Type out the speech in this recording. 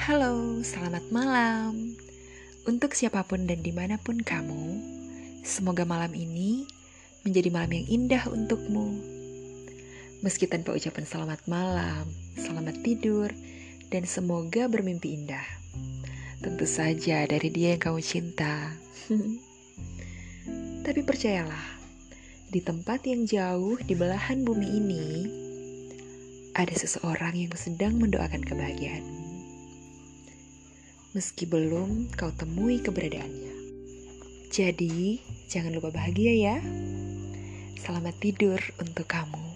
Halo, selamat malam. Untuk siapa pun dan di mana pun kamu, semoga malam ini menjadi malam yang indah untukmu. Meski tanpa ucapan selamat malam, selamat tidur, dan semoga bermimpi indah. Tentu saja dari dia yang kamu cinta. Tapi percayalah, di tempat yang jauh di belahan bumi ini, ada seseorang yang sedang mendoakan kebahagiaanmu meski belum kau temui keberadaannya. Jadi, jangan lupa bahagia ya. Selamat tidur untuk kamu.